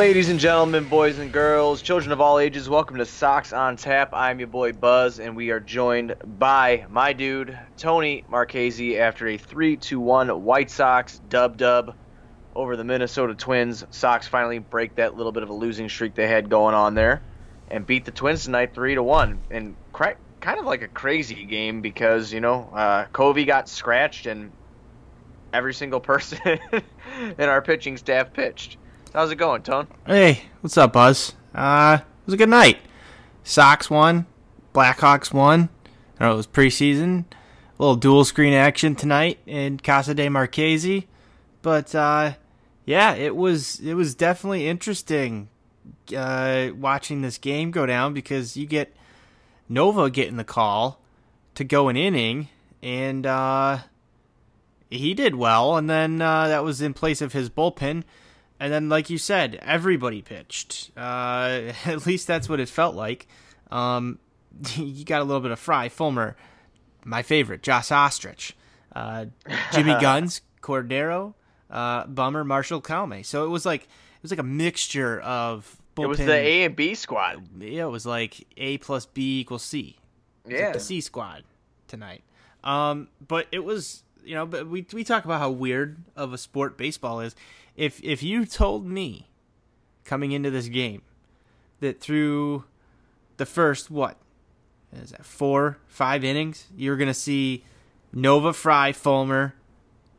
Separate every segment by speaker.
Speaker 1: Ladies and gentlemen, boys and girls, children of all ages, welcome to Sox on Tap. I'm your boy Buzz, and we are joined by my dude Tony Marchese after a 3-2-1 White Sox dub dub over the Minnesota Twins. Sox finally break that little bit of a losing streak they had going on there, and beat the Twins tonight 3-1. And cra- kind of like a crazy game because you know uh, Covey got scratched and every single person in our pitching staff pitched. How's it going, Tone?
Speaker 2: Hey, what's up, Buzz? Uh, it was a good night. Sox won, Blackhawks won. I know it was preseason. A little dual screen action tonight in Casa de Marchese, but uh, yeah, it was it was definitely interesting uh, watching this game go down because you get Nova getting the call to go an inning, and uh, he did well, and then uh, that was in place of his bullpen. And then, like you said, everybody pitched. Uh, at least that's what it felt like. Um, you got a little bit of Fry, Fulmer, my favorite, Josh Osich, uh, Jimmy Guns, Cordero, uh, Bummer, Marshall, Colome. So it was like it was like a mixture of.
Speaker 1: Bullpen. It was the A and B squad.
Speaker 2: Yeah, it was like A plus B equals C.
Speaker 1: Yeah,
Speaker 2: like the C squad tonight. Um, but it was you know, but we we talk about how weird of a sport baseball is. If if you told me coming into this game that through the first what is that four five innings you're gonna see Nova Fry Fulmer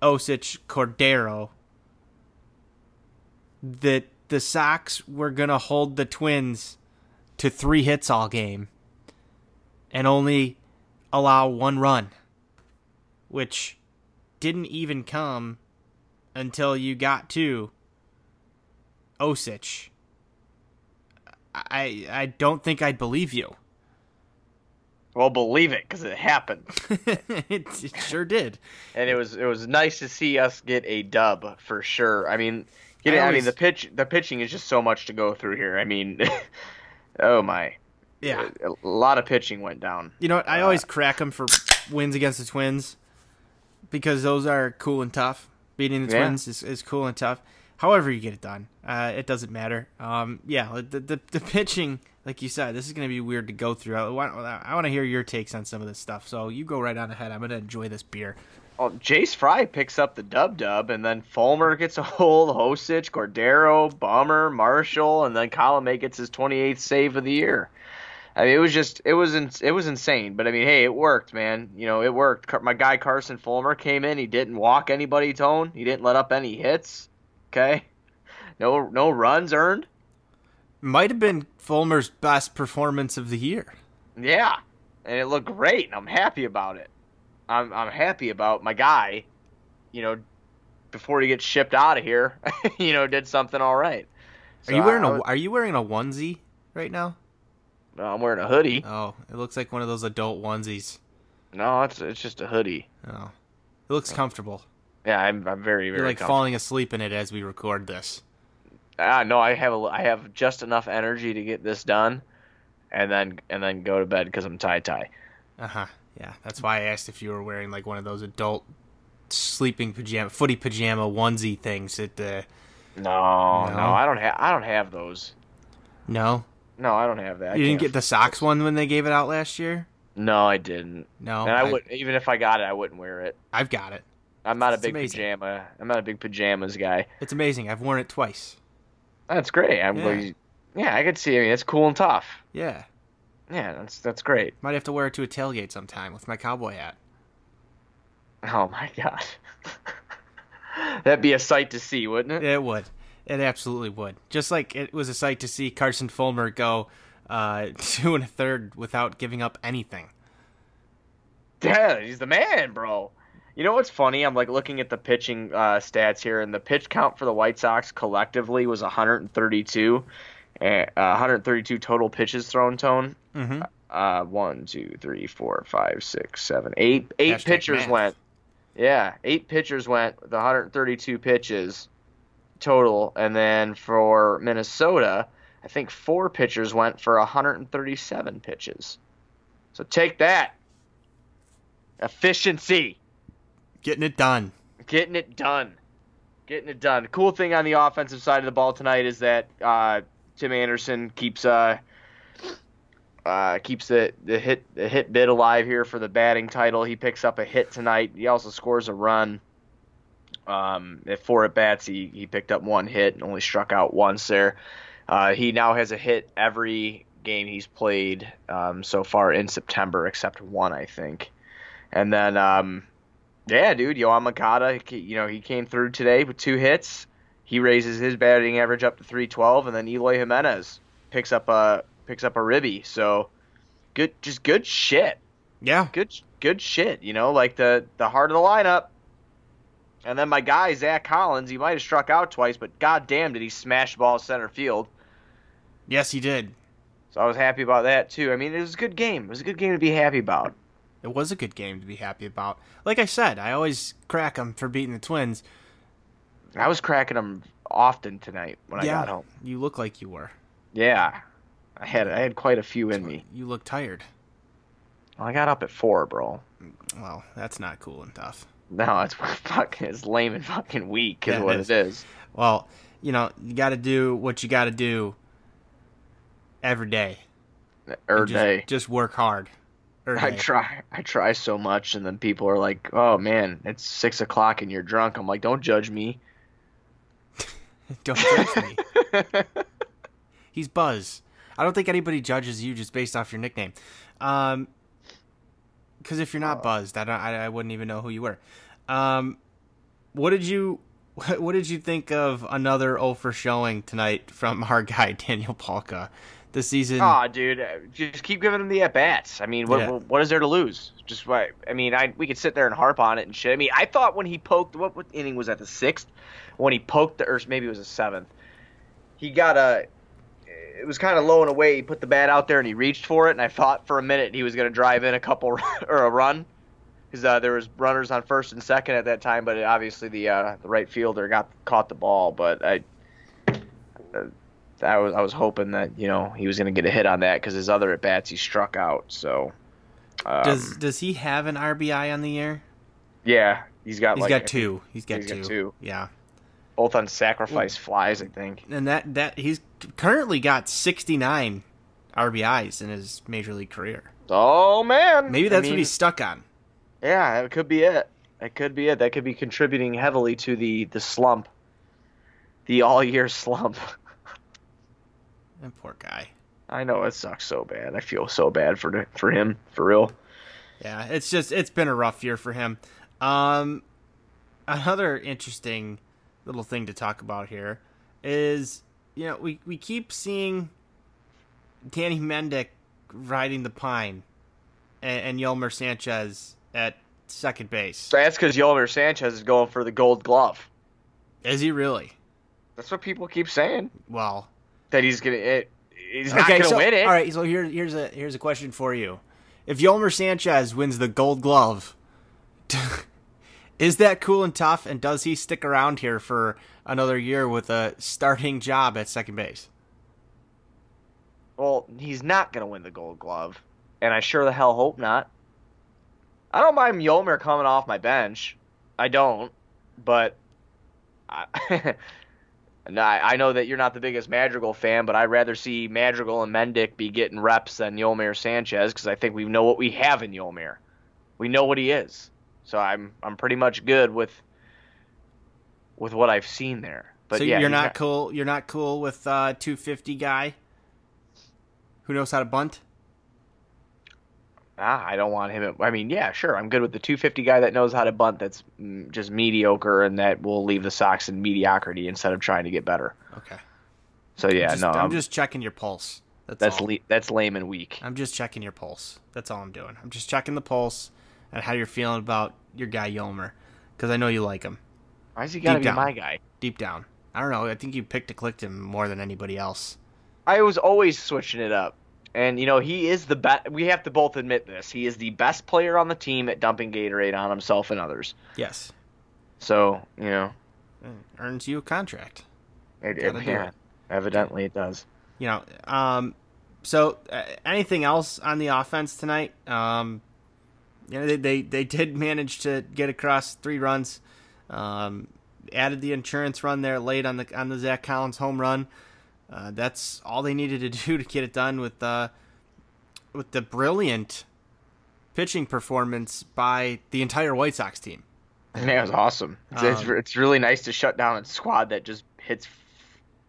Speaker 2: Osich Cordero that the Sox were gonna hold the Twins to three hits all game and only allow one run, which didn't even come until you got to Osich. I I don't think I'd believe you.
Speaker 1: Well, believe it because it happened.
Speaker 2: it, it, sure did,
Speaker 1: and it was it was nice to see us get a dub for sure. I mean, getting, I, always, I mean the pitch the pitching is just so much to go through here. I mean, oh my,
Speaker 2: yeah,
Speaker 1: a, a, lot of pitching went down.
Speaker 2: You know, what? I uh, always crack them for wins against the Twins because those are cool and tough. Beating the yeah. Twins is, is cool and tough. However, you get it done, uh, it doesn't matter. Um, yeah, the, the, the pitching, like you said, this is going to be weird to go through. I, I want to hear your takes on some of this stuff. So you go right on ahead. I'm going to enjoy this beer.
Speaker 1: Well, Jace Fry picks up the dub dub, and then Fulmer gets a hold, Osich, Cordero, Bummer, Marshall, and then Colome gets his 28th save of the year. I mean, it was just it was in, it was insane. But I mean, hey, it worked, man. You know, it worked. My guy Carson Fulmer came in. He didn't walk anybody. Tone. He didn't let up any hits. Okay, no no runs earned.
Speaker 2: Might have been Fulmer's best performance of the year.
Speaker 1: Yeah, and it looked great. And I'm happy about it. I'm I'm happy about my guy. You know, before he gets shipped out of here, you know, did something all right.
Speaker 2: So are you wearing I, a Are you wearing a onesie right now?
Speaker 1: No, I'm wearing a hoodie.
Speaker 2: Oh, it looks like one of those adult onesies.
Speaker 1: No, it's it's just a hoodie.
Speaker 2: Oh, it looks comfortable.
Speaker 1: Yeah, I'm I'm very very.
Speaker 2: You're like falling asleep in it as we record this.
Speaker 1: Ah, no, I have a I have just enough energy to get this done, and then and then go to bed because I'm tie tie.
Speaker 2: Uh huh. Yeah, that's why I asked if you were wearing like one of those adult sleeping pajama, footy pajama onesie things that the.
Speaker 1: No, no, no I don't have I don't have those.
Speaker 2: No.
Speaker 1: No, I don't have that.
Speaker 2: You didn't get the socks one when they gave it out last year.
Speaker 1: No, I didn't.
Speaker 2: No,
Speaker 1: and I, I would even if I got it, I wouldn't wear it.
Speaker 2: I've got it.
Speaker 1: I'm not it's a big amazing. pajama. I'm not a big pajamas guy.
Speaker 2: It's amazing. I've worn it twice.
Speaker 1: That's great. I'm yeah. Yeah, I could see. I mean, it's cool and tough.
Speaker 2: Yeah.
Speaker 1: Yeah, that's that's great.
Speaker 2: Might have to wear it to a tailgate sometime with my cowboy hat.
Speaker 1: Oh my god. That'd be a sight to see, wouldn't it?
Speaker 2: It would. It absolutely would. Just like it was a sight to see Carson Fulmer go uh, two and a third without giving up anything.
Speaker 1: Yeah, he's the man, bro. You know what's funny? I'm like looking at the pitching uh, stats here, and the pitch count for the White Sox collectively was 132, uh, 132 total pitches thrown. Tone.
Speaker 2: Mm-hmm.
Speaker 1: Uh, one, two, three, four, five, six, seven, eight. Eight
Speaker 2: Hashtag
Speaker 1: pitchers
Speaker 2: math.
Speaker 1: went. Yeah, eight pitchers went with 132 pitches total, and then for Minnesota, I think four pitchers went for 137 pitches. So take that. Efficiency.
Speaker 2: Getting it done.
Speaker 1: Getting it done. Getting it done. The cool thing on the offensive side of the ball tonight is that uh, Tim Anderson keeps uh, uh, keeps the, the hit the hit bid alive here for the batting title. He picks up a hit tonight. He also scores a run. Um, at four at bats, he, he picked up one hit and only struck out once there. Uh, he now has a hit every game he's played um, so far in September, except one, I think. And then, um, yeah, dude, Yoan Moncada, you know, he came through today with two hits. He raises his batting average up to 312, and then Eloy Jimenez picks up a picks up a ribby. So good, just good shit
Speaker 2: Yeah.
Speaker 1: good good shit, you know, like the the heart of the lineup. And then my guy Zack Collins, he might have struck out twice, but goddamn did he smash the ball center field.
Speaker 2: Yes, he did.
Speaker 1: So I was happy about that too. I mean, it was a good game. It was a good game to be happy about.
Speaker 2: It was a good game to be happy about. Like I said, I always crack them for beating the Twins.
Speaker 1: I was cracking them often tonight when I got home.
Speaker 2: you look like you were.
Speaker 1: Yeah, I had I had quite a few in me.
Speaker 2: You look tired.
Speaker 1: Well, I got up at four, bro.
Speaker 2: Well, that's not cool and tough.
Speaker 1: No, it's fucking it's lame and fucking weak is
Speaker 2: Yeah, it
Speaker 1: what
Speaker 2: is.
Speaker 1: it is.
Speaker 2: Well, you know, you got to do what you got to do every day.
Speaker 1: Every
Speaker 2: just,
Speaker 1: day.
Speaker 2: Just work hard.
Speaker 1: I try. I try so much, and then people are like, "Oh man, it's six o'clock and you're drunk." I'm like, "Don't judge me."
Speaker 2: Don't judge me. He's Buzz. I don't think anybody judges you just based off your nickname. Um, because if you're not buzzed, I don't. I, I wouldn't even know who you were. Um, what did you? What did you think of another 0 for showing tonight from our guy Daniel Palka? The season.
Speaker 1: Aw, dude, uh, just keep giving him the at bats. I mean, what,
Speaker 2: Yeah.
Speaker 1: what what is there to lose? Just what? I mean, I we could sit there and harp on it and shit. I mean, I thought when he poked, what, what inning was that? The sixth, when he poked the, or maybe it was the seventh. He got a. It was kind of low and away. He put the bat out there and he reached for it, and I thought for a minute he was gonna drive in a couple or a run, because uh, there was runners on first and second at that time, but obviously the uh, the right fielder got caught the ball. But I. Uh, I was I was hoping that you know he was going to get a hit on that because his other at bats he struck out. So um,
Speaker 2: does does he have an RBI on the year?
Speaker 1: yeah, he's got
Speaker 2: He's
Speaker 1: like
Speaker 2: got two. He's got
Speaker 1: he's got
Speaker 2: two.
Speaker 1: two.
Speaker 2: Yeah.
Speaker 1: Both on sacrifice flies. I think.
Speaker 2: and that that he's currently got 69 RBIs in his major league career.
Speaker 1: Oh man,
Speaker 2: Maybe
Speaker 1: I
Speaker 2: that's
Speaker 1: mean,
Speaker 2: what he's stuck on.
Speaker 1: Yeah, it could be it. That could be it. That could be contributing heavily to the the slump, the all year slump.
Speaker 2: That poor guy.
Speaker 1: I know it sucks so bad. I feel so bad for for him for real.
Speaker 2: Yeah, it's just it's been a rough year for him. Um, another interesting little thing to talk about here is you know we we keep seeing Danny Mendick riding the pine and, and Yolmer Sanchez at second base.
Speaker 1: That's because Yolmer Sanchez is going for the Gold Glove.
Speaker 2: Is he really?
Speaker 1: That's what people keep saying.
Speaker 2: Well,
Speaker 1: That he's gonna. It, he's not gonna
Speaker 2: so,
Speaker 1: win it.
Speaker 2: All right, so here, here's a here's a question for you: If Yolmer Sanchez wins the Gold Glove, is that cool and tough? And does he stick around here for another year with a starting job at second base?
Speaker 1: Well, he's not going to win the Gold Glove, and I sure the hell hope not. I don't mind Yolmer coming off my bench. I don't, but I, I know that you're not the biggest Madrigal fan, but I'd rather see Madrigal and Mendick be getting reps than Yolmer Sanchez because I think we know what we have in Yolmer. We know what he is, so I'm I'm pretty much good with with what I've seen there. But
Speaker 2: so
Speaker 1: yeah,
Speaker 2: you're
Speaker 1: he's
Speaker 2: not cool. You're not cool with uh, 250 guy who knows how to bunt.
Speaker 1: ah, I don't want him. I mean, yeah, sure, I'm good with the 250 guy that knows how to bunt. That's mm, just mediocre, and that will leave the Sox in mediocrity instead of trying to get better.
Speaker 2: Okay.
Speaker 1: So yeah,
Speaker 2: Just-
Speaker 1: no,
Speaker 2: I'm,
Speaker 1: I'm-
Speaker 2: just checking your pulse. That's
Speaker 1: that's
Speaker 2: all.
Speaker 1: le- that's lame and weak.
Speaker 2: I'm just checking your pulse. That's all I'm doing. I'm just checking the pulse and how you're feeling about your guy Yolmer, because I know you like him
Speaker 1: Why's he got to
Speaker 2: deep
Speaker 1: be
Speaker 2: down.
Speaker 1: my guy?
Speaker 2: deep down. I don't know. I think you picked to clicked him more than anybody else.
Speaker 1: I was always switching it up. And you know he is the best. We have to both admit this. He is the best player on the team at dumping Gatorade on himself and others.
Speaker 2: Yes.
Speaker 1: So you know,
Speaker 2: Uh, Earns you a contract.
Speaker 1: it,
Speaker 2: Gotta
Speaker 1: it, yeah,
Speaker 2: it.
Speaker 1: evidently it does.
Speaker 2: you know, um, so uh, anything else on the offense tonight? Um, you know, they, they they did manage to get across three runs. Um, added the insurance run there late on the on the Zack Collins home run. Uh, that's all they needed to do to get it done with uh, with the brilliant pitching performance by the entire White Sox team.
Speaker 1: Yeah, it was awesome. It's, it's,
Speaker 2: Um,
Speaker 1: it's really nice to shut down a squad that just hits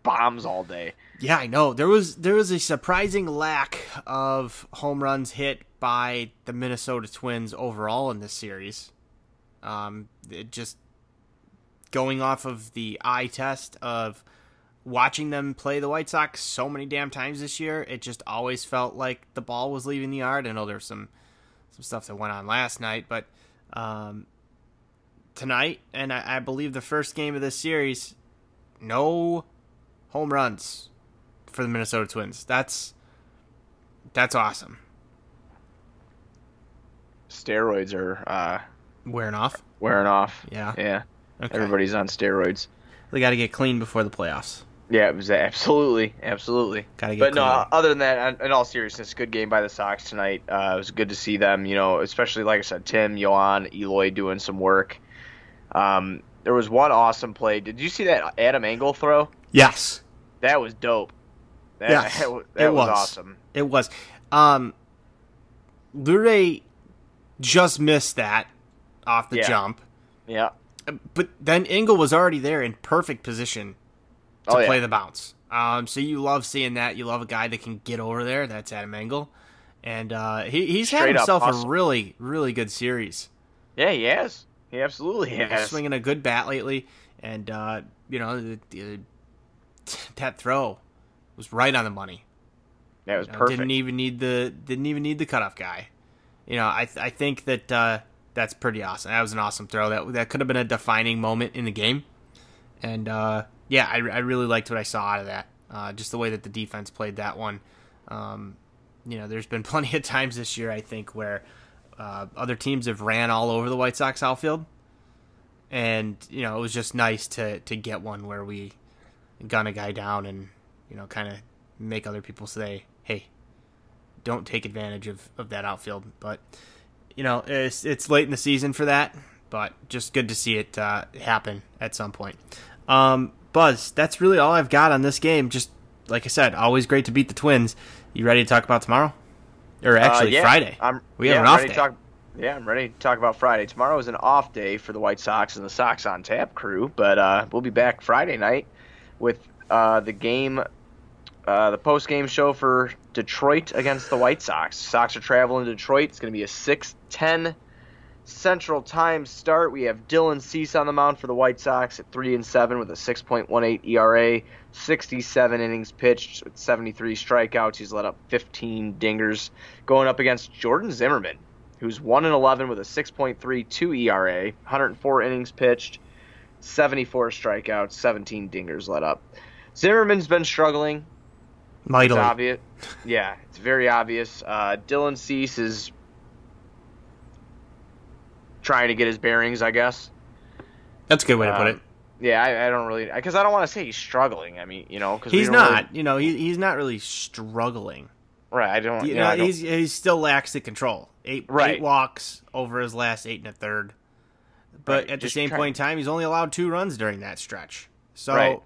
Speaker 1: bombs all day.
Speaker 2: Yeah, I know. There was there was a surprising lack of home runs hit by the Minnesota Twins overall in this series. Um, it just going off of the eye test of watching them play the White Sox so many damn times this year, it just always felt like the ball was leaving the yard. I know there's some some stuff that went on last night, but um, tonight, and I, I believe the first game of this series, no home runs for the Minnesota Twins. That's that's awesome.
Speaker 1: Steroids are uh,
Speaker 2: Wearing off.
Speaker 1: wearing off.
Speaker 2: Yeah.
Speaker 1: Yeah,
Speaker 2: Okay.
Speaker 1: everybody's on steroids.
Speaker 2: They got to get clean before the playoffs.
Speaker 1: Yeah, it was absolutely, absolutely.
Speaker 2: Gotta get
Speaker 1: But no, other than that, in all seriousness, good game by the Sox tonight. Uh, it was good to see them. You know, especially like I said, Tim, Yoan, Eloy doing some work. Um, there was one awesome play. Did you see that Adam Engel throw?
Speaker 2: Yes,
Speaker 1: That was dope. That,
Speaker 2: Yes,
Speaker 1: that, was, that
Speaker 2: it
Speaker 1: was
Speaker 2: was.
Speaker 1: awesome.
Speaker 2: it was. Um, Lure just missed that off the
Speaker 1: Yeah.
Speaker 2: jump,
Speaker 1: Yeah.
Speaker 2: but then Engel was already there in perfect position to
Speaker 1: Oh, yeah.
Speaker 2: play the bounce. Um, so you love seeing that. You love a guy that can get over there. That's Adam Engel, and uh, he, he's had
Speaker 1: Straight up
Speaker 2: himself a really, really good series.
Speaker 1: Yeah, he has. He absolutely
Speaker 2: He's
Speaker 1: has.
Speaker 2: swinging a good bat lately, and uh, you know the, the, that throw was right on the money.
Speaker 1: That was
Speaker 2: You know,
Speaker 1: perfect.
Speaker 2: Didn't even need the didn't even need the cutoff guy. You know, I I think that uh, that's pretty awesome. That was an awesome throw. That that could have been a defining moment in the game. And uh, yeah, I, I really liked what I saw out of that. Uh, just the way that the defense played that one. Um, you know, there's been plenty of times this year I think where uh, other teams have ran all over the White Sox outfield, and you know it was just nice to to get one where we gun a guy down and you know kind of make other people say, "Hey, don't take advantage of, of that outfield." But you know, it's it's late in the season for that, but just good to see it uh, happen at some point. Um, Buzz, that's really all I've got on this game. Just like I said, always great to beat the Twins. You ready to talk about tomorrow? Or actually,
Speaker 1: Uh, yeah,
Speaker 2: Friday.
Speaker 1: I'm,
Speaker 2: We
Speaker 1: yeah,
Speaker 2: have an
Speaker 1: I'm
Speaker 2: off
Speaker 1: ready
Speaker 2: day.
Speaker 1: To talk, yeah, I'm ready to talk about Friday. Tomorrow is an off day for the White Sox and the Sox on Tap crew, but uh, we'll be back Friday night with uh, the game, uh, the post game show for Detroit against the White Sox. Sox are traveling to Detroit. It's going to be a 6-10 Central Time start. We have Dylan Cease on the mound for the White Sox at three and seven with a 6.18 ERA, 67 innings pitched with 73 strikeouts. He's let up 15 dingers, going up against Jordan Zimmermann, who's one and 11 with a 6.32 ERA, 104 innings pitched, 74 strikeouts, 17 dingers let up. Zimmermann's been struggling. It's
Speaker 2: Mightily.
Speaker 1: obvious. Yeah, it's very obvious. Uh, Dylan Cease is trying to get his bearings, I guess.
Speaker 2: That's a good way to put
Speaker 1: Um,
Speaker 2: it.
Speaker 1: Yeah, I, I don't really because I don't want to say he's struggling. I mean, you know, because
Speaker 2: He's not. You know, he, he's not really struggling.
Speaker 1: right. I don't.
Speaker 2: You
Speaker 1: You know,
Speaker 2: know,
Speaker 1: don't-
Speaker 2: he's he still lacks the control. Eight
Speaker 1: Right.
Speaker 2: eight walks over his last eight and a third. But
Speaker 1: Right,
Speaker 2: at the same
Speaker 1: trying-
Speaker 2: point in time, he's only allowed two runs during that stretch. So
Speaker 1: Right.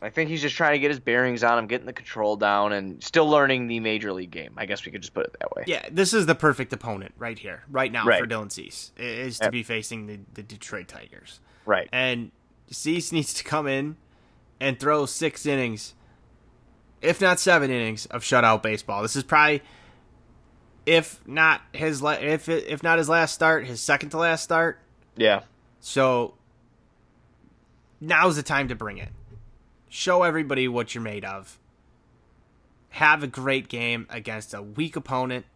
Speaker 1: I think he's just trying to get his bearings on him, getting the control down, and still learning the major league game. I guess we could just put it that way.
Speaker 2: yeah, this is the perfect opponent right here, right now
Speaker 1: Right.
Speaker 2: for Dylan Cease is to be facing the, the Detroit Tigers,
Speaker 1: Right.
Speaker 2: and Cease needs to come in and throw six innings, if not seven innings of shutout baseball. This is probably if not his la- if if not his last start, his second to last start.
Speaker 1: Yeah.
Speaker 2: So now's the time to bring it. Show everybody what you're made of. Have a great game against a weak opponent.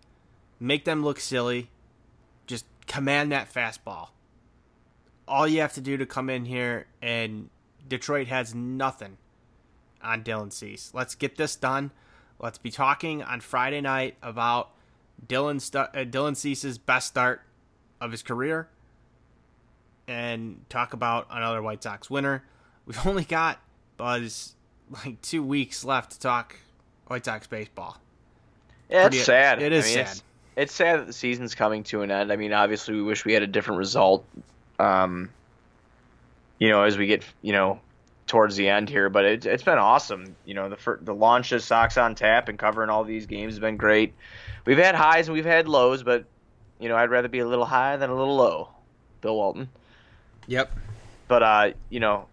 Speaker 2: Make them look silly. Just command that fastball. All you have to do to come in here and Detroit has nothing on Dylan Cease. Let's get this done. Let's be talking on Friday night about Dylan Stu- uh, Dylan Cease's best start of his career and talk about another White Sox winner. We've only got Buzz like two weeks left to talk White Sox baseball.
Speaker 1: Yeah,
Speaker 2: Pretty-
Speaker 1: it's sad.
Speaker 2: it is
Speaker 1: I mean,
Speaker 2: sad.
Speaker 1: It's, it's sad that the season's coming to an end. I mean, obviously, we wish we had a different result. Um, you know, as we get you know towards the end here, but it, it's been awesome. You know, the fir- the launch of Sox on Tap and covering all these games has been great. We've had highs and we've had lows, but you know, I'd rather be a little high than a little low. Bill Walton.
Speaker 2: Yep.
Speaker 1: But uh, you know, I-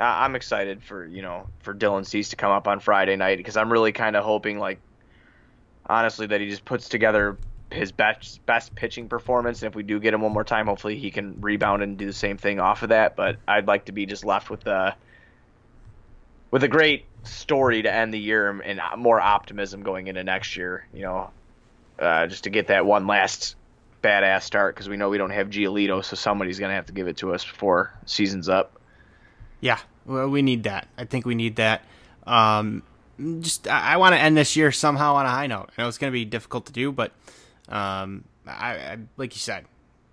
Speaker 1: I'm excited for you know for Dylan Cease to come up on Friday night because I'm really kind of hoping like honestly that he just puts together his best best pitching performance and if we do get him one more time hopefully he can rebound and do the same thing off of that. But I'd like to be just left with the with a great story to end the year and more optimism going into next year you know uh, just to get that one last badass start because we know we don't have Giolito so somebody's gonna have to give it to us before season's up
Speaker 2: Yeah, well, we need that. I think we need that. Um, just I, I want to end this year somehow on a high note. I know it's going to be difficult to do, but um, I, I like you said,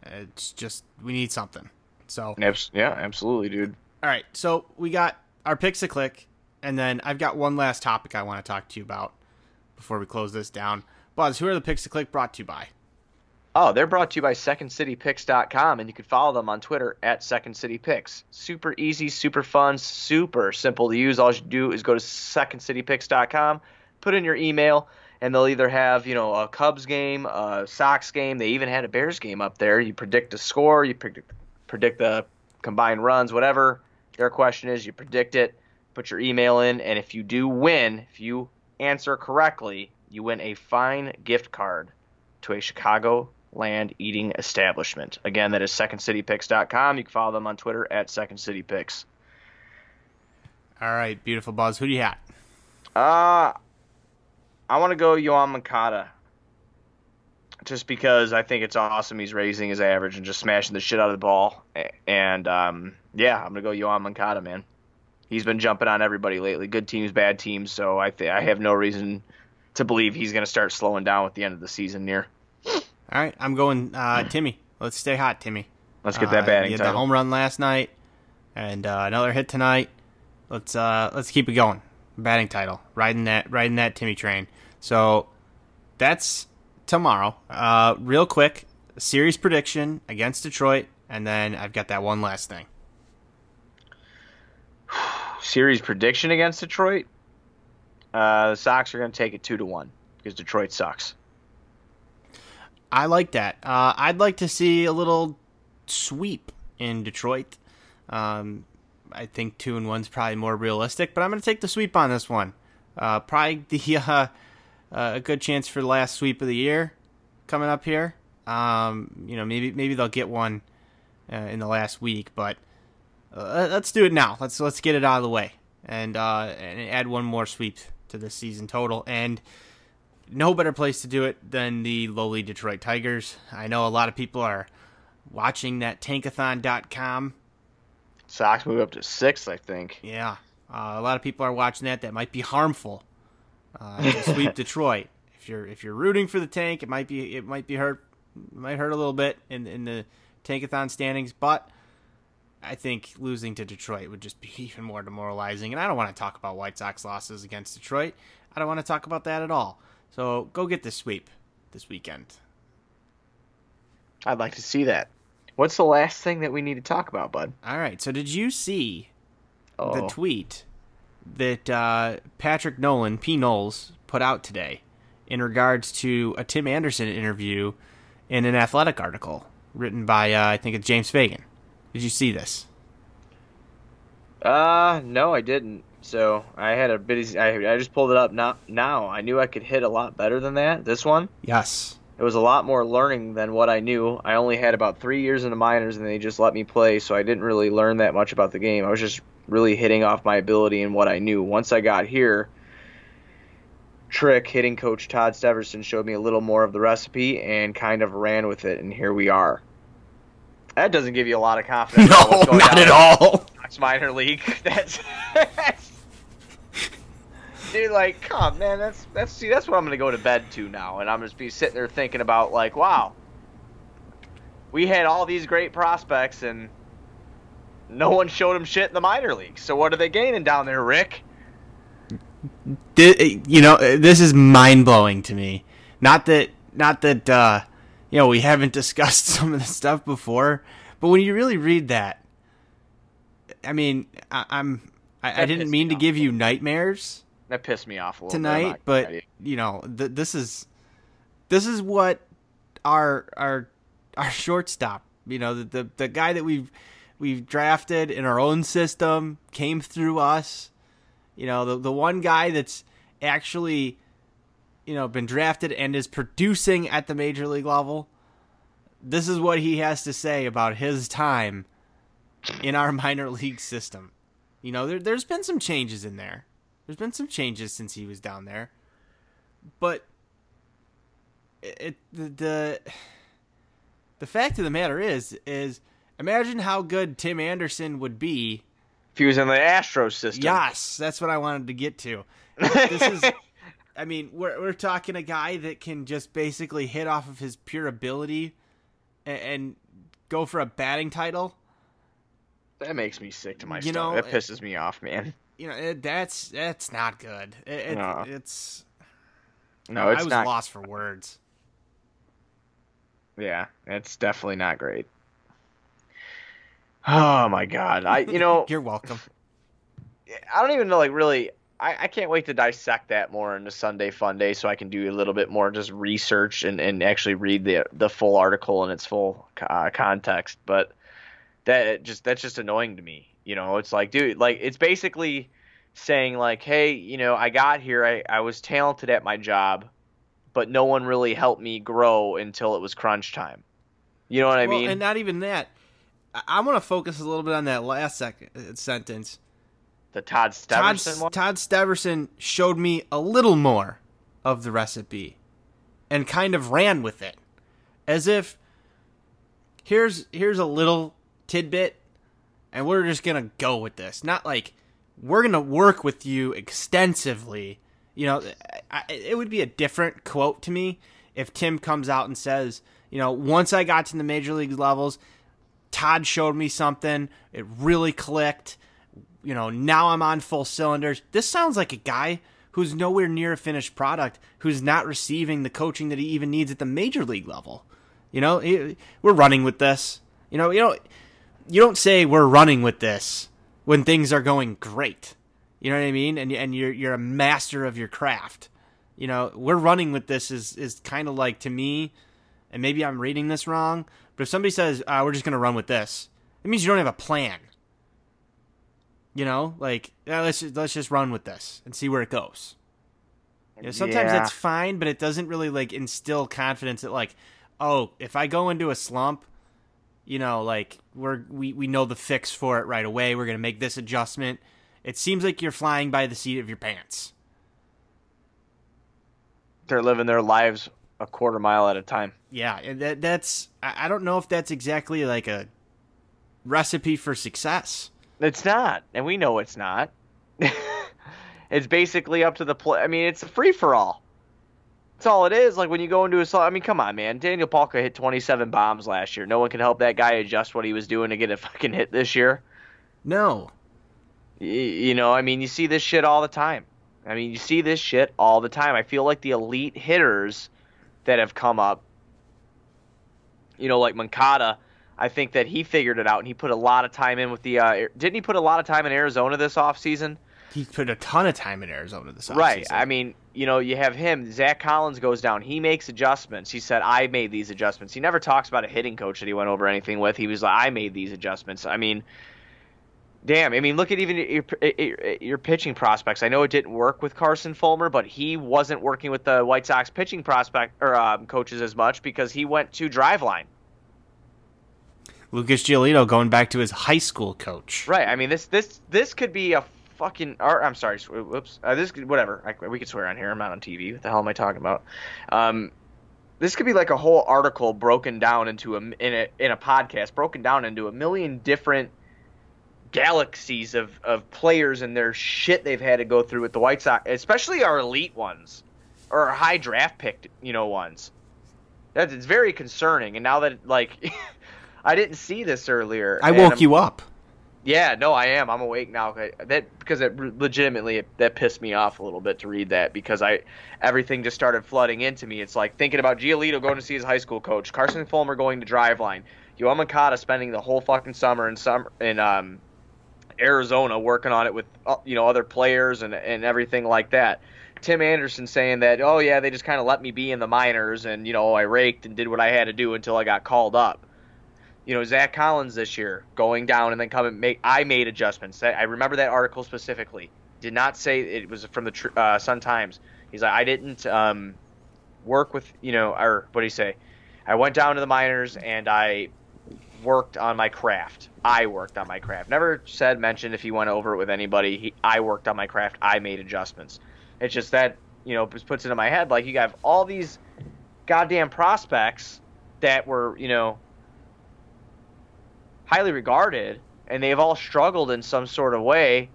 Speaker 2: it's just we need something. So
Speaker 1: yeah, absolutely, dude.
Speaker 2: all right, so we got our picks to click, and then I've got one last topic I want to talk to you about before we close this down. Buzz, who are the picks to click brought to you by?
Speaker 1: Oh, they're brought to you by SecondCityPicks.com, and you can follow them on Twitter at SecondCityPicks. Super easy, super fun, super simple to use. All you do is go to SecondCityPicks.com, put in your email, and they'll either have you know a Cubs game, a Sox game. They even had a Bears game up there. You predict the score, you predict predict the combined runs, whatever their question is. You predict it, put your email in, and if you do win, if you answer correctly, you win a fine gift card to a Chicago land eating establishment. Again, that is secondcitypicks.com. You can follow them on Twitter at secondcitypicks.
Speaker 2: All right, beautiful Buzz. Who do you got?
Speaker 1: Uh, I want to go Yoan Moncada. Just because I think it's awesome. He's raising his average and just smashing the shit out of the ball. And, um, yeah, I'm going to go Yoan Moncada, man. He's been jumping on everybody lately. Good teams, bad teams. So I, th- I have no reason to believe he's going to start slowing down at the end of the season near.
Speaker 2: All right, I'm going uh, Timmy. Let's stay hot, Timmy.
Speaker 1: Let's get that
Speaker 2: Uh,
Speaker 1: batting
Speaker 2: he had
Speaker 1: title.
Speaker 2: the home run last night, and uh, another hit tonight. Let's uh, let's keep it going. Batting title, riding that riding that Timmy train. So that's tomorrow. Uh, real quick, series prediction against Detroit, and then I've got that one last thing.
Speaker 1: series prediction against Detroit. Uh, the Sox are going to take it two to one because Detroit sucks.
Speaker 2: I like that. Uh, I'd like to see a little sweep in Detroit. Um, I think two and one's probably more realistic, but I'm going to take the sweep on this one. Uh, probably the uh, uh, a good chance for the last sweep of the year coming up here. Um, you know, maybe maybe they'll get one uh, in the last week, but uh, let's do it now. Let's let's get it out of the way and and add one more sweep to the season total. And no better place to do it than the lowly Detroit Tigers. I know a lot of people are watching that tankathon.com.
Speaker 1: Sox move up to sixth, I think.
Speaker 2: Yeah, uh, a lot of people are watching that. That might be harmful uh, to sweep Detroit. If you're if you're rooting for the tank, it might be it might be hurt might hurt a little bit in in the tankathon standings, but I think losing to Detroit would just be even more demoralizing. And I don't want to talk about White Sox losses against Detroit. I don't want to talk about that at all. So go get the sweep this weekend.
Speaker 1: I'd like to see that. What's the last thing that we need to talk about, bud?
Speaker 2: All right. So did you see
Speaker 1: Oh,
Speaker 2: the tweet that uh, Patrick Nolan, P. Knowles, put out today in regards to a Tim Anderson interview in an athletic article written by, uh, I think it's James Fegan. Did you see this?
Speaker 1: uh, no, I didn't. So I had a busy. I, I just pulled it up now. Now I knew I could hit a lot better than that. This one.
Speaker 2: Yes.
Speaker 1: it was a lot more learning than what I knew. I only had about three years in the minors, and they just let me play, so I didn't really learn that much about the game. I was just really hitting off my ability and what I knew. Once I got here, Trick hitting coach Todd Steverson showed me a little more of the recipe and kind of ran with it, and here we are. That doesn't give you a lot of confidence.
Speaker 2: no, not at all.
Speaker 1: That's minor league. That's, that's dude. Like, come on, man. That's that's see. That's what I'm gonna go to bed to now, and I'm just be sitting there thinking about like, wow, we had all these great prospects, and no one showed them shit in the minor leagues. So what are they gaining down there, Rick?
Speaker 2: You know, this is mind blowing to me. Not that, not that, uh, you know, we haven't discussed some of the stuff before, but when you really read that, I mean, I, am I, I, didn't mean to give you nightmares.
Speaker 1: That pissed me off a
Speaker 2: little tonight, but you. you know, th- this is this is what our our our shortstop, you know, the, the the guy that we've we've drafted in our own system came through us. You know, the the one guy that's actually you know been drafted and is producing at the major league level. This is what he has to say about his time in our minor league system. You know, there, there's been some changes in there. There's been some changes since he was down there, but it, the, the the fact of the matter is is imagine how good Tim Anderson would be
Speaker 1: if he was in the Astros system.
Speaker 2: Yes, that's what I wanted to get to. This is, I mean, we're we're talking a guy that can just basically hit off of his pure ability and, and go for a batting title.
Speaker 1: That makes me sick to my you stomach. Know, that pisses me off, man
Speaker 2: you know it, that's that's not good. It, it, no. It's
Speaker 1: no, it's
Speaker 2: I was
Speaker 1: not...
Speaker 2: lost for words.
Speaker 1: Yeah, it's definitely not great. Oh my god, I you know
Speaker 2: you're welcome.
Speaker 1: I don't even know like really. I, I can't wait to dissect that more in the Sunday Fun Day so I can do a little bit more just research and, and actually read the the full article in its full uh, context. But that just that's just annoying to me. You know, it's like, dude, like it's basically saying like, hey, you know, I got here, I, I was talented at my job, but no one really helped me grow until it was crunch time. You know what I
Speaker 2: well,
Speaker 1: mean?
Speaker 2: And not even that. I, want to focus a little bit on that last second uh, sentence.
Speaker 1: The Todd Steverson
Speaker 2: Todd, Todd Steverson showed me a little more of the recipe and kind of ran with it. As if here's here's a little tidbit and we're just gonna go with this. Not like we're gonna work with you extensively. You know, I, it would be a different quote to me if Tim comes out and says, you know, once I got to the major league levels, Todd showed me something. It really clicked. You know, now I'm on full cylinders. This sounds like a guy who's nowhere near a finished product, who's not receiving the coaching that he even needs at the major league level. You know, we're running with this. You know, you know, you don't say we're running with this when things are going great. You know what I mean? And and you're you're a master of your craft. You know, we're running with this is is kind of like to me, and maybe I'm reading this wrong, but if somebody says uh, we're just gonna run with this, it means you don't have a plan. You know, like yeah, let's just, let's just run with this and see where it goes. You know, sometimes yeah. that's fine, but it doesn't really like instill confidence that like, oh, if I go into a slump, you know, like we're we, we know the fix for it right away. We're gonna make this adjustment. It seems like you're flying by the seat of your pants.
Speaker 1: They're living their lives a quarter mile at a time.
Speaker 2: Yeah, and that that's I don't know if that's exactly like a recipe for success.
Speaker 1: It's not, and we know it's not. it's basically up to the play. I mean, it's a free for all. That's all it is. Like when you go into a slot, I mean, come on, man. Daniel Palka hit 27 bombs last year. No one can help that guy adjust what he was doing to get a fucking hit this year.
Speaker 2: No.
Speaker 1: You, you know, I mean, you see this shit all the time. I mean, you see this shit all the time. I feel like the elite hitters that have come up, you know, like Moncada, I think that he figured it out and he put a lot of time in with the. Uh, didn't he put a lot of time in Arizona this offseason?
Speaker 2: He put a ton of time in Arizona this offseason.
Speaker 1: Right. I mean, you know, you have him. Zack Collins goes down. He makes adjustments. He said, "I made these adjustments." He never talks about a hitting coach that he went over anything with. He was like, "I made these adjustments." I mean, damn. I mean, look at even your, your, pitching prospects. I know it didn't work with Carson Fulmer, but he wasn't working with the White Sox pitching prospect or um, coaches as much because he went to Driveline.
Speaker 2: Lucas Giolito going back to his high school coach.
Speaker 1: Right. I mean, this this this could be a fucking. Or, I'm sorry. Whoops. Uh, this whatever. I, we could swear on here. I'm not on TV. What the hell am I talking about? Um, this could be like a whole article broken down into a in a in a podcast broken down into a million different galaxies of of players and their shit they've had to go through with the White Sox, especially our elite ones or our high draft picked you know ones. That's it's very concerning. And now that like I didn't see this earlier.
Speaker 2: I woke you up.
Speaker 1: Yeah, no, I am. I'm awake now. That because it legitimately it, that pissed me off a little bit to read that because I everything just started flooding into me. It's like thinking about Giolito going to see his high school coach, Carson Fulmer going to Driveline, Yoan Moncada spending the whole fucking summer in summer in um, Arizona working on it with uh, you know other players and and everything like that. Tim Anderson saying that, oh yeah, they just kind of let me be in the minors and you know I raked and did what I had to do until I got called up you know Zack Collins this year going down and then coming make I made adjustments. I remember that article specifically. Did not say it was from the uh, Sun Times. He's like I didn't um, work with you know or what do you say? I went down to the minors and I worked on my craft. I worked on my craft. Never said mentioned if he went over it with anybody. He, I worked on my craft. I made adjustments. It's just that you know puts it in my head like you have all these goddamn prospects that were you know highly regarded, and they've all struggled in some sort of way.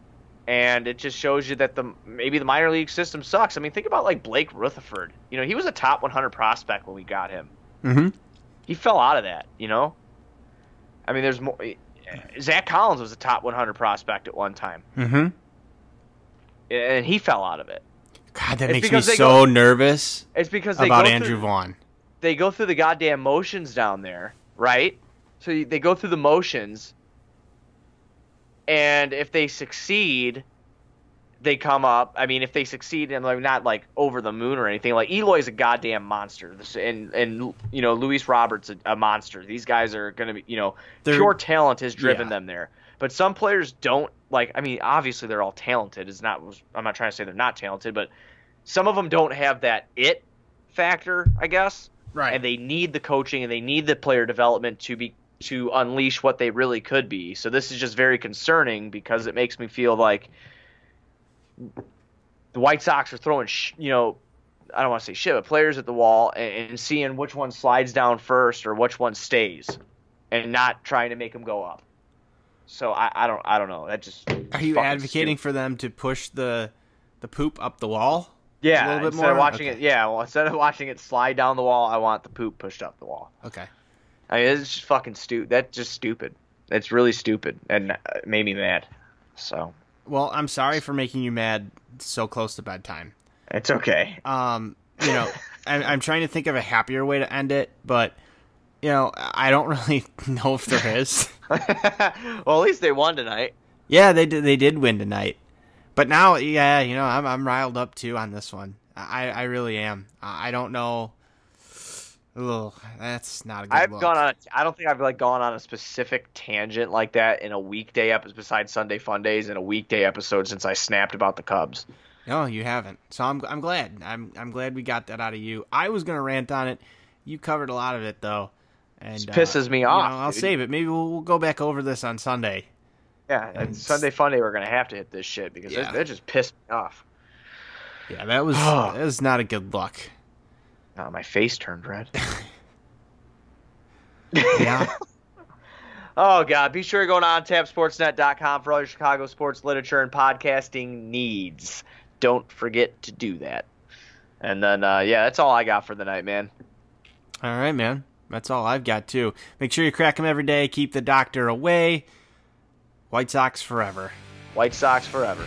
Speaker 1: And it just shows you that the maybe the minor league system sucks. I mean, think about like Blake Rutherford. You know, he was a top 100 prospect when we got him.
Speaker 2: Mm-hmm.
Speaker 1: He fell out of that. You know, I mean, there's more. Zack Collins was a top 100 prospect at one time.
Speaker 2: Mm-hmm.
Speaker 1: And he fell out of it.
Speaker 2: God, that it's makes me so go, nervous.
Speaker 1: It's because
Speaker 2: about Andrew through, Vaughn.
Speaker 1: They go through the goddamn motions down there, right? So they go through the motions, and if they succeed, they come up. I mean, if they succeed and like not like over the moon or anything, like Eloy's a goddamn monster, and and you know Luis Roberts a, a monster. These guys are gonna be, you know, they're, pure talent has driven yeah. them there. But some players don't like. I mean, obviously they're all talented. It's not. I'm not trying to say they're not talented, but some of them don't have that it factor, I guess.
Speaker 2: Right.
Speaker 1: And they need the coaching and they need the player development to be to unleash what they really could be. So this is just very concerning because it makes me feel like the White Sox are throwing, sh- you know, I don't want to say shit, but players at the wall and, and, seeing which one slides down first or which one stays, and not trying to make them go up. So I, I don't I don't know. That just
Speaker 2: are you advocating stupid. for them to push the the poop up the wall?
Speaker 1: Yeah, a little bit instead more? of watching okay. it. Yeah, well, instead of watching it slide down the wall, I want the poop pushed up the wall.
Speaker 2: Okay.
Speaker 1: I mean, it's just fucking stupid. That's just stupid. It's really stupid and made me mad. So.
Speaker 2: Well, I'm sorry for making you mad so close to bedtime.
Speaker 1: It's okay.
Speaker 2: Um, you know, I'm, I'm trying to think of a happier way to end it, but you know, I don't really know if there is.
Speaker 1: well, at least they won tonight.
Speaker 2: Yeah, they did. They did win tonight. But now, yeah, you know, I'm I'm riled up too on this one. I I really am. I don't know Ugh, that's not a good
Speaker 1: I've
Speaker 2: look.
Speaker 1: gone on. A, I don't think I've like gone on a specific tangent like that in a weekday episode besides Sunday Fun Days in a weekday episode since I snapped about the Cubs.
Speaker 2: No, you haven't. So I'm I'm glad. I'm I'm glad we got that out of you. I was gonna rant on it. You covered a lot of it though, and
Speaker 1: it pisses uh, me off.
Speaker 2: Know, I'll
Speaker 1: dude.
Speaker 2: save it. Maybe we'll, we'll go back over this on Sunday.
Speaker 1: Yeah, and Sunday Fun Day we're gonna have to hit this shit because yeah. that just pissed me off.
Speaker 2: Yeah, that was that was not a good look.
Speaker 1: Oh, my face turned red.
Speaker 2: yeah.
Speaker 1: oh God! Be sure to go to ontapsportsnet.com for all your Chicago sports literature and podcasting needs. Don't forget to do that. And then, uh, yeah, that's all I got for the night, man.
Speaker 2: All right, man. That's all I've got too. Make sure you crack them every day. Keep the doctor away. White Sox forever.
Speaker 1: White Sox forever.